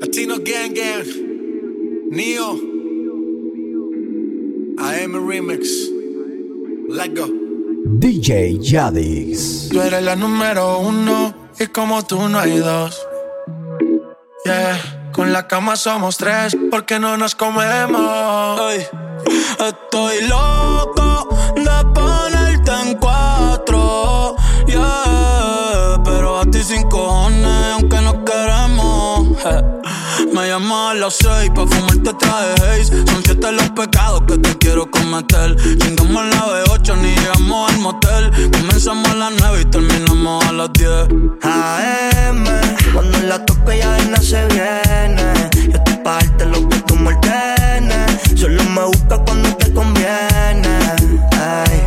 Latino Gang Gang, Neo, AM Remix, Let Go. DJ Yadix. Tú eres la número uno y como tú no hay dos. Yeah, con la cama somos tres porque no nos comemos. Ay, estoy loco de ponerte en cuatro. Yeah, pero a ti sin cojones, aunque no queremos. Me llamas a las seis pa' fumarte traje haze. Son siete los pecados que te quiero cometer. Chingamos a las 8 ni llegamos al motel. Comenzamos a las nueve y terminamos a las 10 AM, cuando la toco ya no se viene. Yo estoy pa' darte lo que tú me ordenes. Solo me busca cuando te conviene. Ay.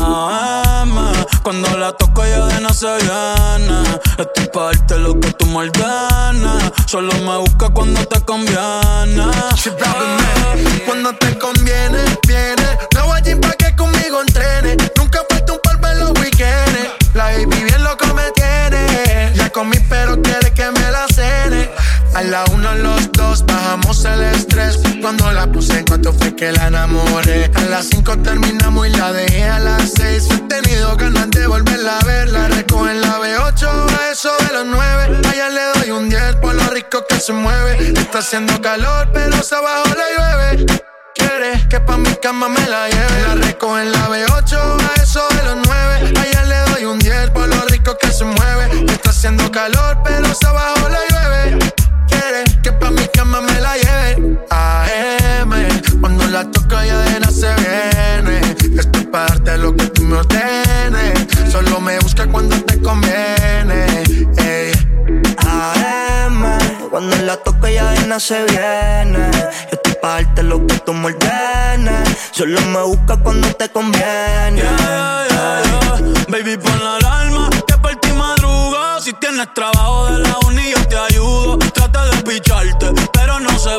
AM, cuando la toco ya de no se viene Estoy pa' darte lo que tú me ordenes Solo me busca cuando te conviene Cuando te conviene, viene. No voy a pa' que conmigo entrene. Nunca falta un polvo en los weekends. La baby bien loco me tiene. Ya comí, pero quiere que me. A la uno, los dos, bajamos el estrés. Cuando la puse en cuanto fue que la enamoré. A las cinco terminamos y la dejé a las seis. He tenido ganas de volverla a ver. La recojo en la B8, a eso de los nueve. Allá le doy un 10 por lo rico que se mueve. Está haciendo calor, pero se abajo le llueve. Quiere que pa' mi cama me la lleve. La recojo en la B8, a eso de los 9. Allá le doy un 10 por lo rico que se mueve. Está haciendo calor, pero se abajo le llueve. AM, cuando la toca ya de nada se viene. Estoy pa' darte lo que tú me ordenes. Solo me busca cuando te conviene. Ey. AM, cuando la toco ya de nada se viene. Yo estoy pa' darte lo que tú me ordenes. Solo me busca cuando te conviene. Baby, pon la alarma que por ti madruga. Si tienes trabajo de la uni, yo te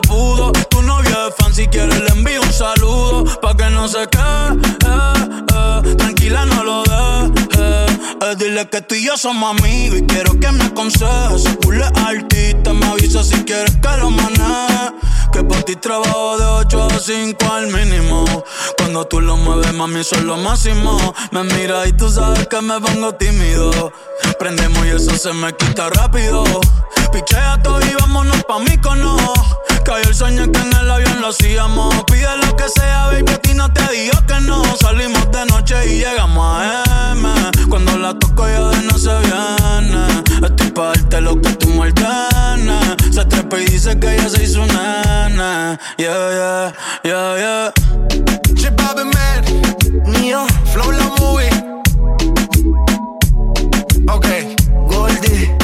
se. Tu novio es fan, si quieres le envío un saludo. Pa' que no se quede, eh, eh. tranquila, no lo dejes. Eh, dile que tú y yo somos amigos y quiero que me aconsejes. Si culo es artista, me avisa si quieres que lo maneje. Que por ti trabajo de 8 a 5 al mínimo. Cuando tú lo mueves, mami, son lo máximo. Me mira y tú sabes que me pongo tímido. Prendemos y eso se me quita rápido. Pichea todo y vámonos pa' mí cono. Cayó el sueño que en el avión lo hacíamos. Pide lo que sea, baby, a ti no te digo que no. Salimos de noche y llegamos a M. Cuando la toco ya de no se viene. Estoy pa' darte lo que tú me. Se trepa y dice que ya se hizo nena. Yeah, yeah, yeah, yeah. Chip Man, Mío, Flow la movie. Ok, Goldie,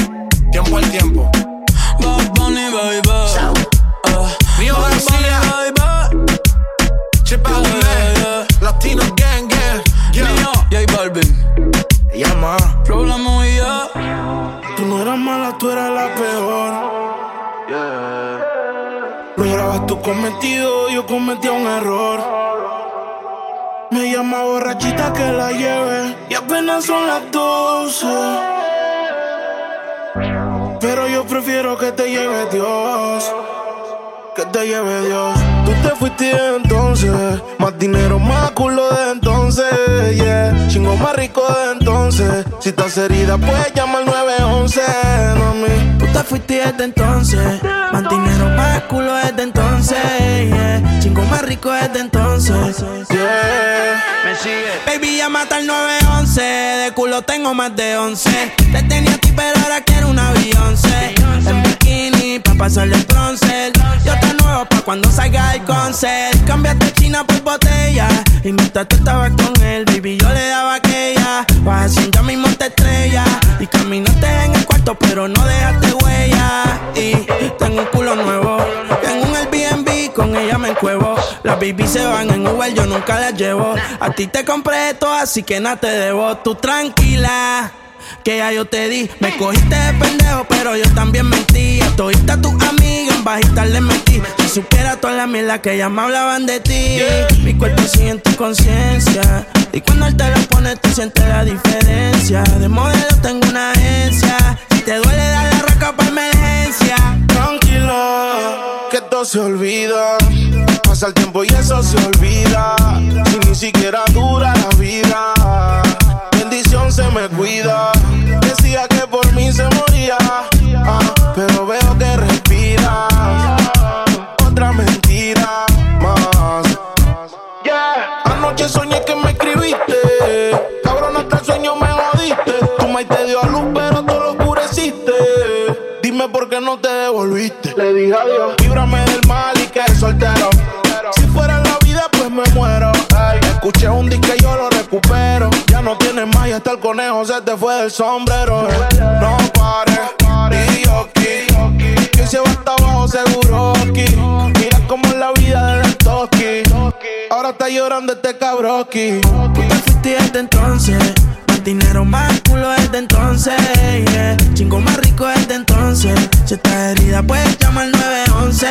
tiempo al tiempo. Bad Bunny, baby. Chip Bobby Yeah, Man, yeah. Latino Gang Gang. Yeah. Neo, J Balvin. llama. Flow la movía. Tú no eras mala, tú eras la peor. Lograbas tu cometido, yo cometía un error. Me llama borrachita que la lleve y apenas son las 12. Pero yo prefiero que te lleve Dios. Que te lleve Dios. Te fuiste entonces. Más dinero, más culo de entonces. Yeah. Chingo más rico de entonces. Si estás herida, puedes llamar al 911. Mami. Tú te fuiste desde entonces. Más dinero, más culo desde entonces. Yeah. Chingo más rico desde entonces. Yeah. Baby, llámate al 911. De culo tengo más de 11. Te tenía a ti, pero ahora quiero un avión. En bikini, pa' pasarle el bronce. Yo te nuevo pa' cuando salga al concert. Cambiaste china por botella. Y mientras tú estabas con él, baby, yo le daba aquella. Vas haciendo mismo te estrella. Y caminaste en el cuarto, pero no dejaste huella. Y tengo un culo nuevo. Tengo un Airbnb, con ella me encuevo. Las baby se van en Uber, yo nunca las llevo. A ti te compré esto, así que nada te debo. Tú tranquila que ya yo te di. Me cogiste de pendejo, pero yo también mentí. Estoy a tu amiga bajita le metí. Si supiera toda la mierda que ya me hablaban de ti. Mi cuerpo sigue en tu conciencia. Y cuando él te lo pone, tú sientes la diferencia. De modelo tengo una agencia. Si te duele, dale la raca para emergencia. Tranquila, que todo se olvida. Pasa el tiempo y eso se olvida. Si ni siquiera dura la vida se me cuida. Decía que por mí se moría, ah, pero veo Qué no te devolviste. Le dije adiós. Líbrame del mal y que soltero. Si fuera la vida, pues me muero. escuché un disco y yo lo recupero no tienes más y hasta el conejo se te fue del sombrero. No pares, y yo. Que se va hasta abajo seguro aquí. Mira cómo es la vida del toki. Ahora está llorando este cabroki. Tú te fuiste desde entonces. Más dinero, más culo desde entonces. Yeah. Chingo más rico desde entonces. Si estás herida, puedes llamar 911,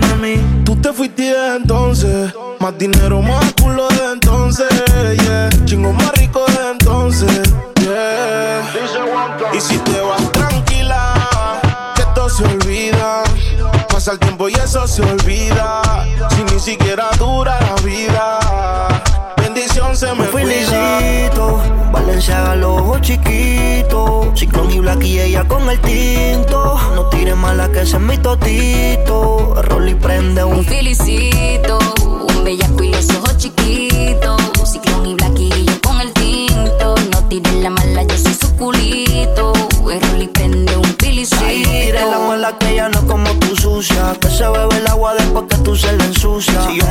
mami. Tú te fuiste desde entonces. Más dinero, más culo desde entonces. Yeah. Chingo más rico desde entonces. Y si te vas tranquila, que esto se olvida. Pasa el tiempo y eso se olvida. Si ni siquiera dura la vida. Se me, me felicito. Valenciaga los ojos chiquitos. Ciclón y Black y ella con el tinto. No tire mala que ese es mi totito. Rolly prende un, un felicito bellaco y los ojos chiquitos. Ciclón y blaquillo con el tinto. No tires la mala, yo soy su culito. El y prende un pilicito. Ay, no tires la mala que ella no como tu sucia. Que se bebe el agua después que tú se la ensucia. Si yo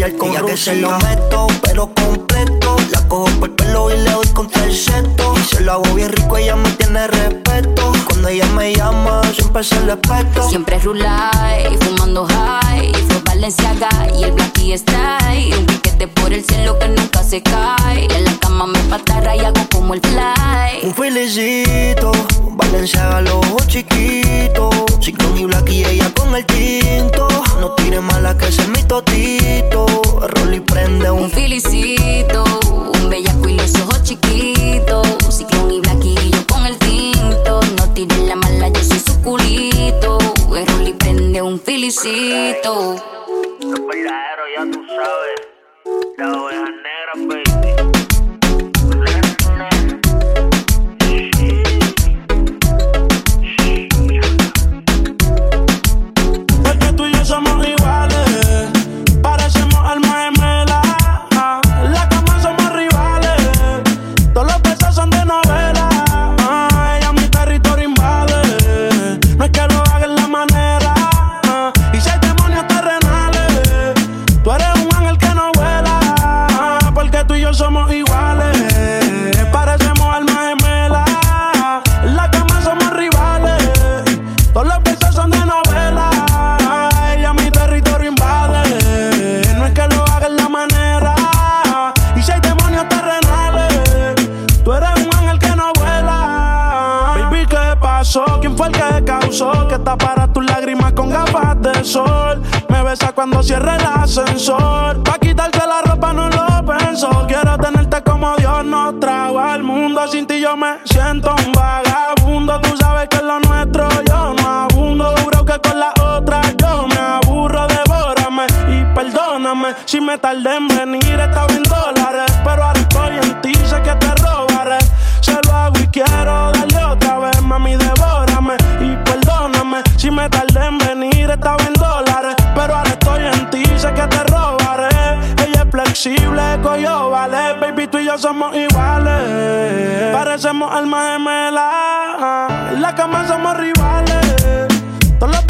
guayar con ella que se lo meto, pero completo. La cojo por el pelo y le doy contra el seto. Y se lo hago bien rico, ella me tiene respeto. Cuando ella me llama, siempre se le peto. Siempre rulay, fumando high. Fue Valenciaga y el Blacky está ahí. Un piquete por el cielo que nunca se cae. En la cama me patarra y hago como el fly. Un felicito, Valenciaga los ojos chiquitos. Ciclón y Black y ella con el tinto. No tiene mala que ese mi totito. Rolly prende un, un felicito. Un bellaco y los ojos chiquitos. Ciclón y y yo con el tinto. No tires la mala, yo soy su culito. El Rolly prende un felicito. Los verdaderos, ya tú sabes. La oveja negra, baby. Si me tardé en venir. Estaba en dólares, pero ahora estoy en ti. Sé que te robaré. Se lo hago y quiero darle otra vez, mami. Devórame y perdóname si me tardé en venir. Estaba en dólares que te robaré. Ella es flexible, coyo vale. Baby, tú y yo somos iguales. Parecemos almas gemelas. En la cama somos rivales. Todos los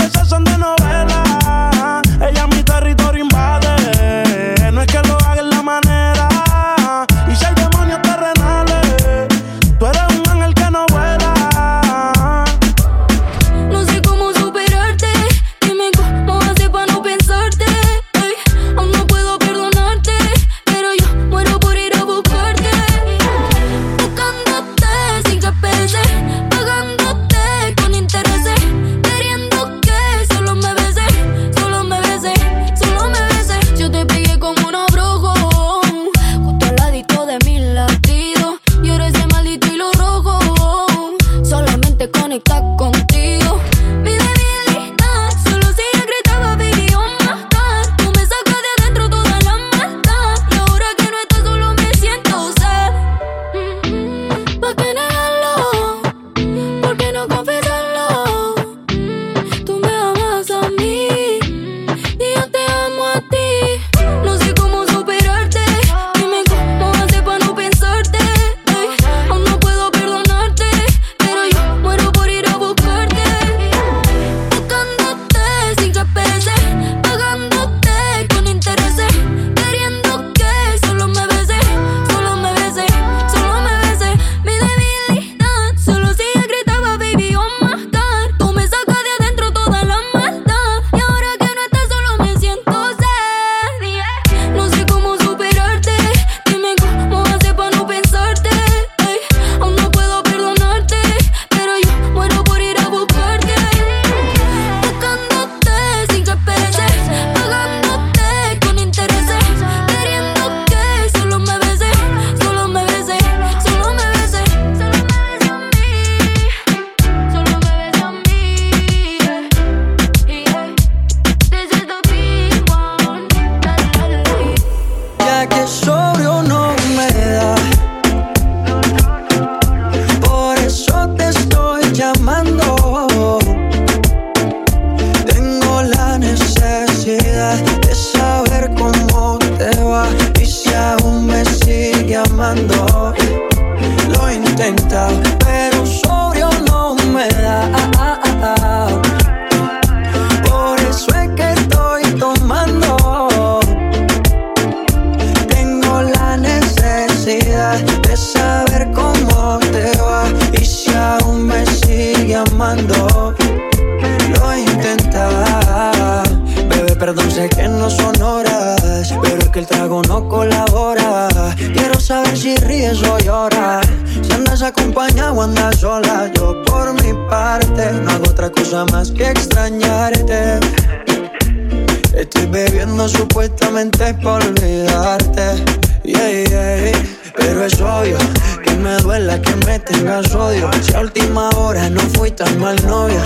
saber si ríes o lloras. Si andas acompañado o andas sola. Yo por mi parte no hago otra cosa más que extrañarte. Estoy bebiendo supuestamente por olvidarte. Yeah, yeah. Pero es obvio que me duela que me tengas odio. Si a última hora no fui tan mal novia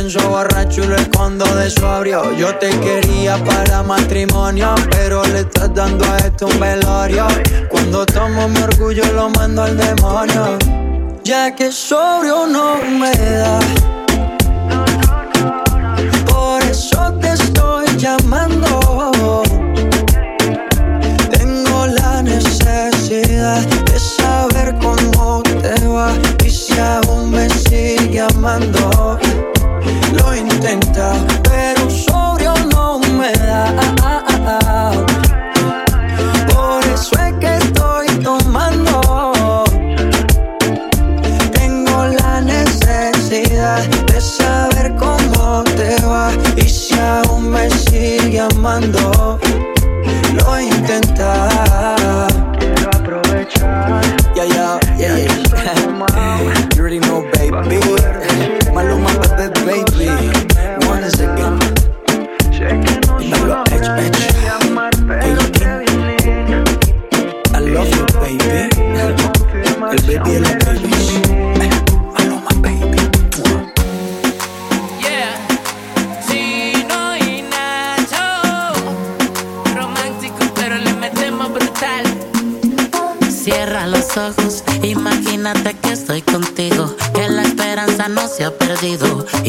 pienso borracho y lo escondo de su abrio. Yo te quería para matrimonio, pero le estás dando a esto un velorio. Cuando tomo mi orgullo lo mando al demonio. Ya que sobrio no me da. Por eso te estoy llamando. Tengo la necesidad de saber cómo te va y si aún me sigue amando. contenta.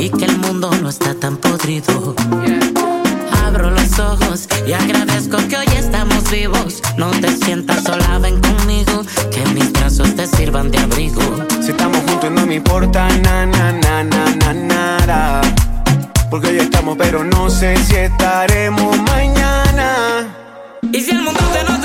y que el mundo no está tan podrido. Abro los ojos y agradezco que hoy estamos vivos. No te sientas sola, ven conmigo, que mis brazos te sirvan de abrigo. Si estamos juntos no me importa na na na na na nada. Porque hoy estamos, pero no sé si estaremos mañana. Y si el mundo se nos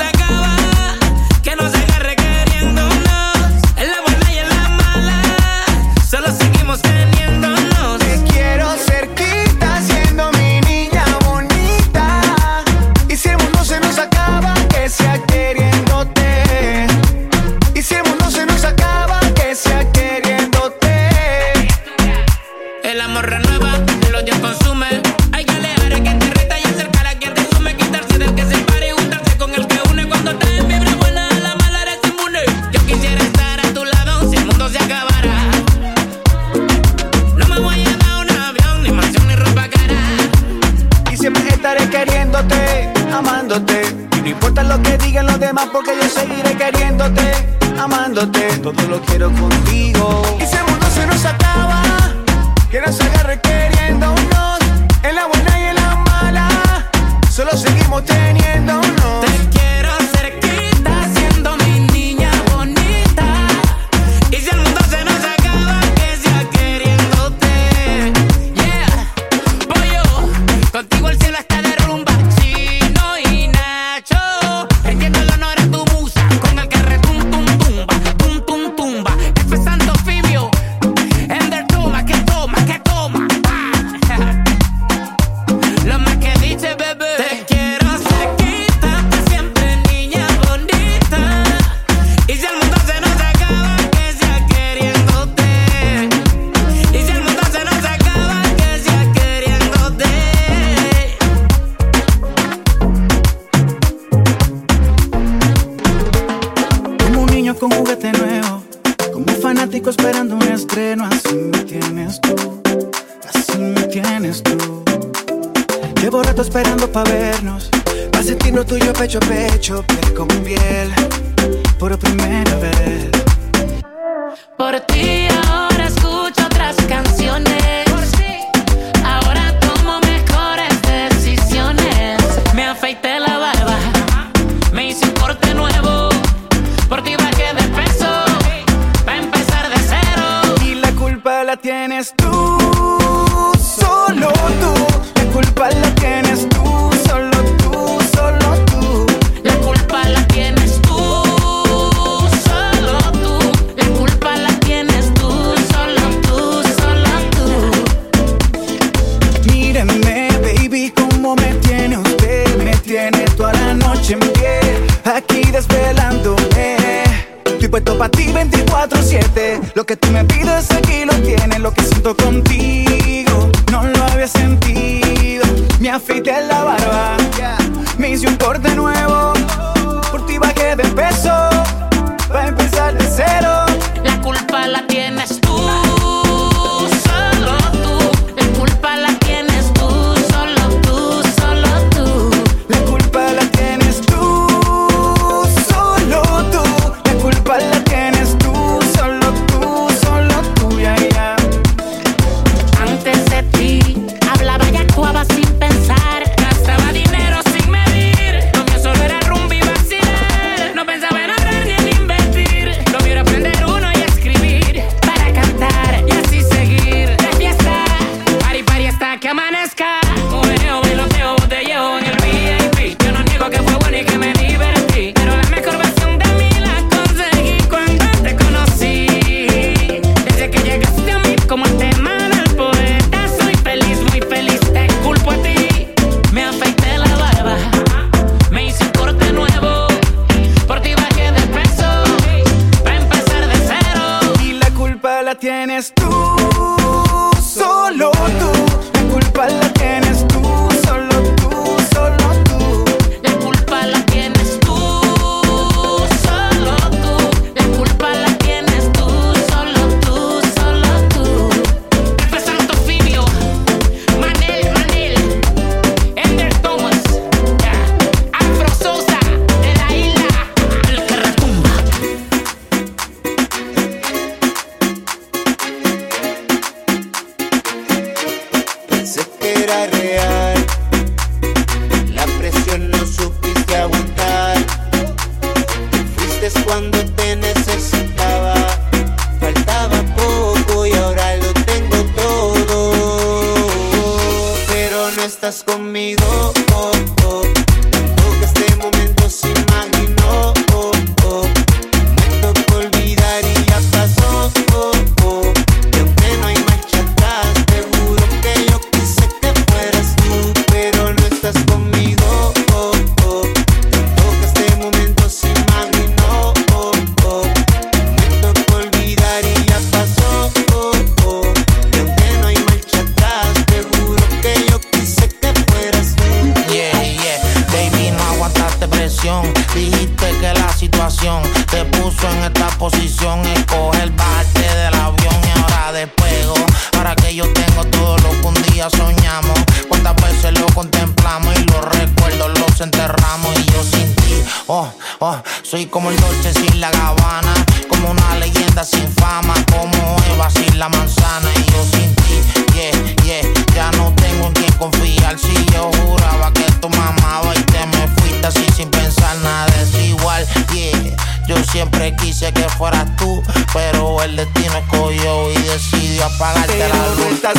amándote. Y no importa lo que digan los demás, porque yo seguiré queriéndote, amándote. Todo lo quiero contigo. Y ese mundo se nos acaba, que nos agarre queriéndonos. En la buena y en la mala, solo seguimos teniéndonos. esperando un estreno, así me tienes tú, así me tienes tú. Llevo rato esperando para vernos, para sentirnos tuyo pecho a pecho, piel con piel, por primera vez. Por ti ahora escucho otras canciones. Me afeité la barba, me hice un corte nuevo. Por ti tienes tú, solo tú. La culpa la tienes tú, solo tú, solo tú. La culpa la tienes tú, solo tú. La culpa la tienes tú, solo tú, solo tú. Míreme, baby, cómo me tiene usted. Me tiene toda la noche en pie, aquí desvelándome. Estoy puesto para ti 24-7. Lo que tú me pides aquí lo lo que siento contigo. estás conmigo. le tiene cogió y decidió apagarte Pero la luz.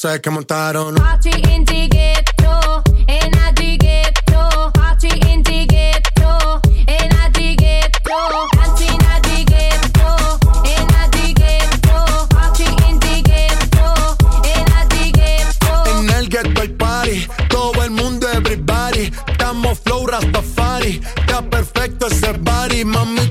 se que montaron. Party in the ghetto, en the ghetto. Party in the ghetto, en the ghetto. Party in the ghetto, en the ghetto. Party in the ghetto, en the ghetto. En el ghetto hay party, todo el mundo everybody. Estamos flow Rastafari, está perfecto ese body, mami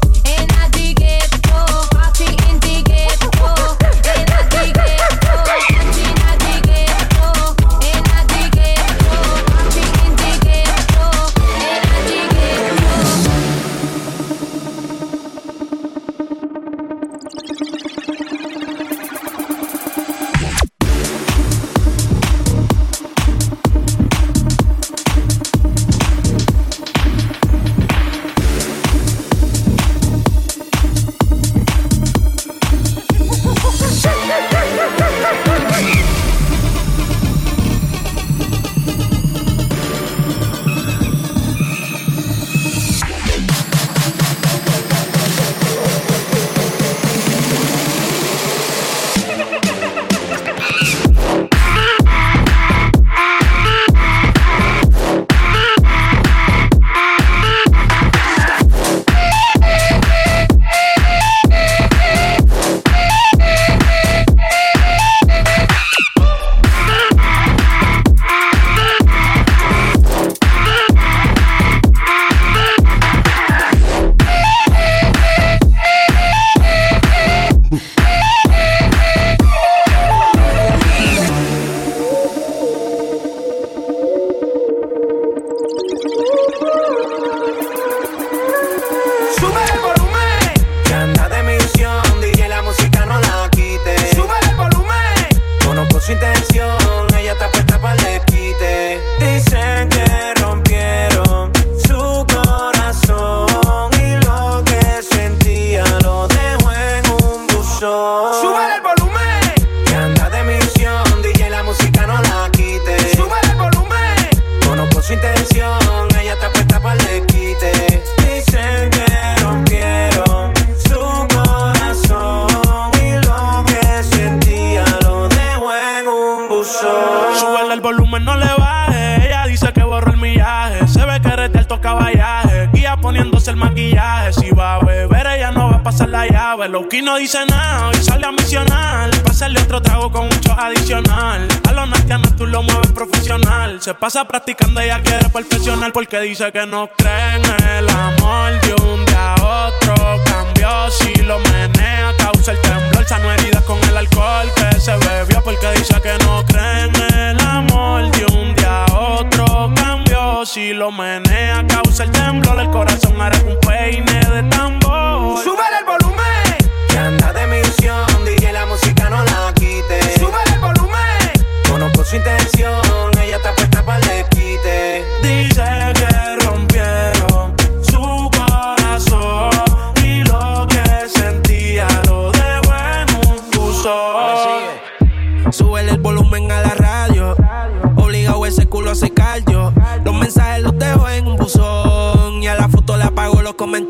No dice nada, y sale a misionar. Pásale otro trago con muchos adicional. A los nastianos tú lo mueves profesional. Se pasa practicando, ella quiere perfeccionar. Porque dice que no cree en el amor. De un día a otro cambió, si lo menea, causa el temblor. Sano heridas con el alcohol que se bebió. Porque dice que no cree en el amor. De un día a otro cambió, si lo menea, causa el temblor. El corazón hará un peine de tambor. ¡Súbele!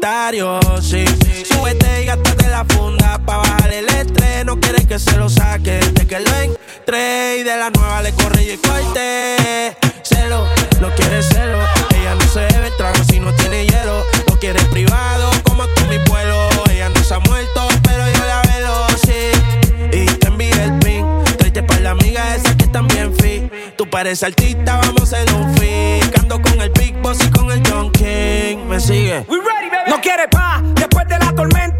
comentarios, sí. Súbete y gástate la funda pa' bajar el estrés. No quieres que se lo saque de que lo entré y de la nueva le corre y corte. Celo, no quiere celo. Ella no se bebe trago si no tiene hielo. Lo quiere privado como tú mi pueblo. Ella no se ha muerto, pero yo la velo, sí. Y te envié el pin. Triste para la amiga esa que también fit. Tú pareces artista, vamos a hacer un fit. Cando con el Big Boss y con el John King. Me sigue. No quiere paz después de la tormenta.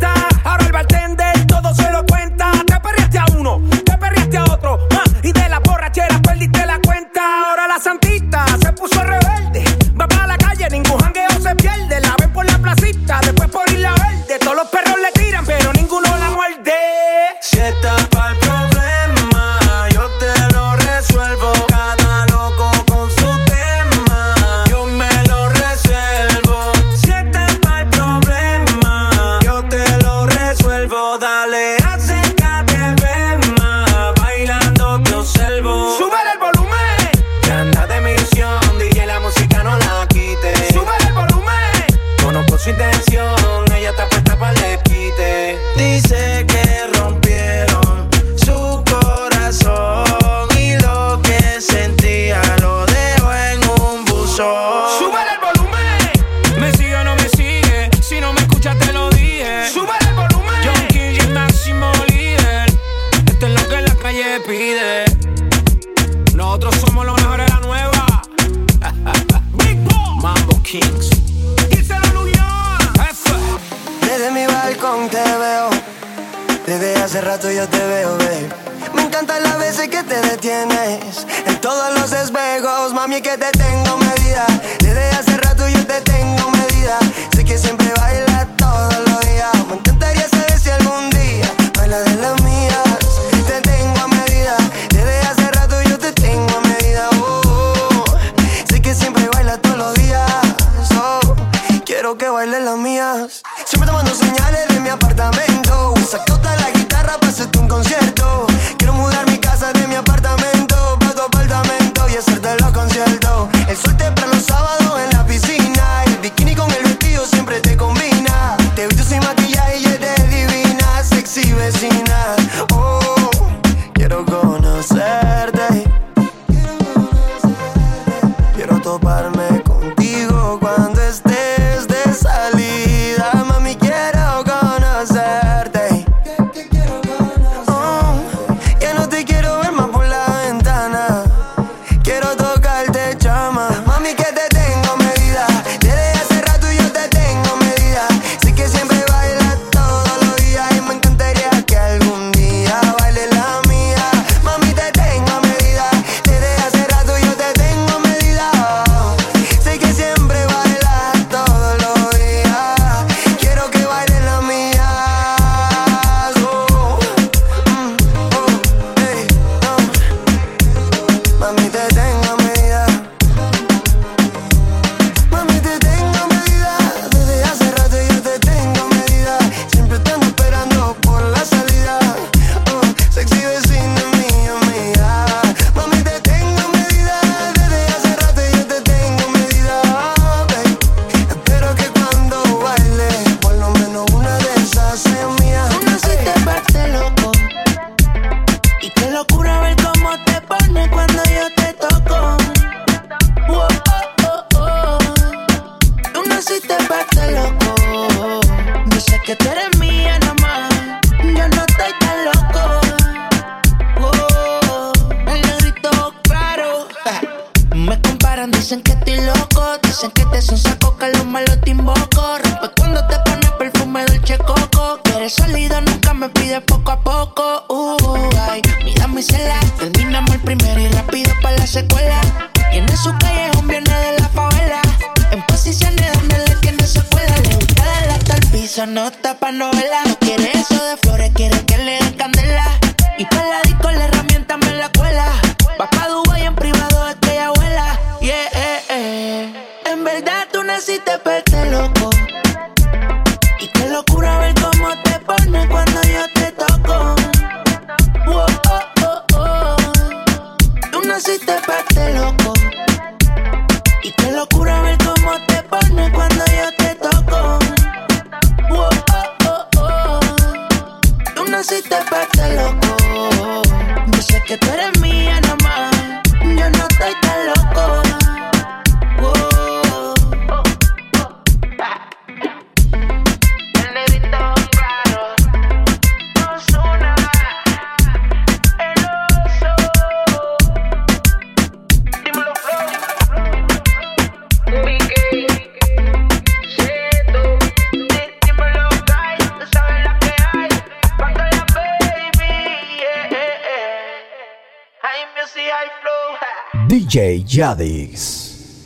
Yeah, yeah.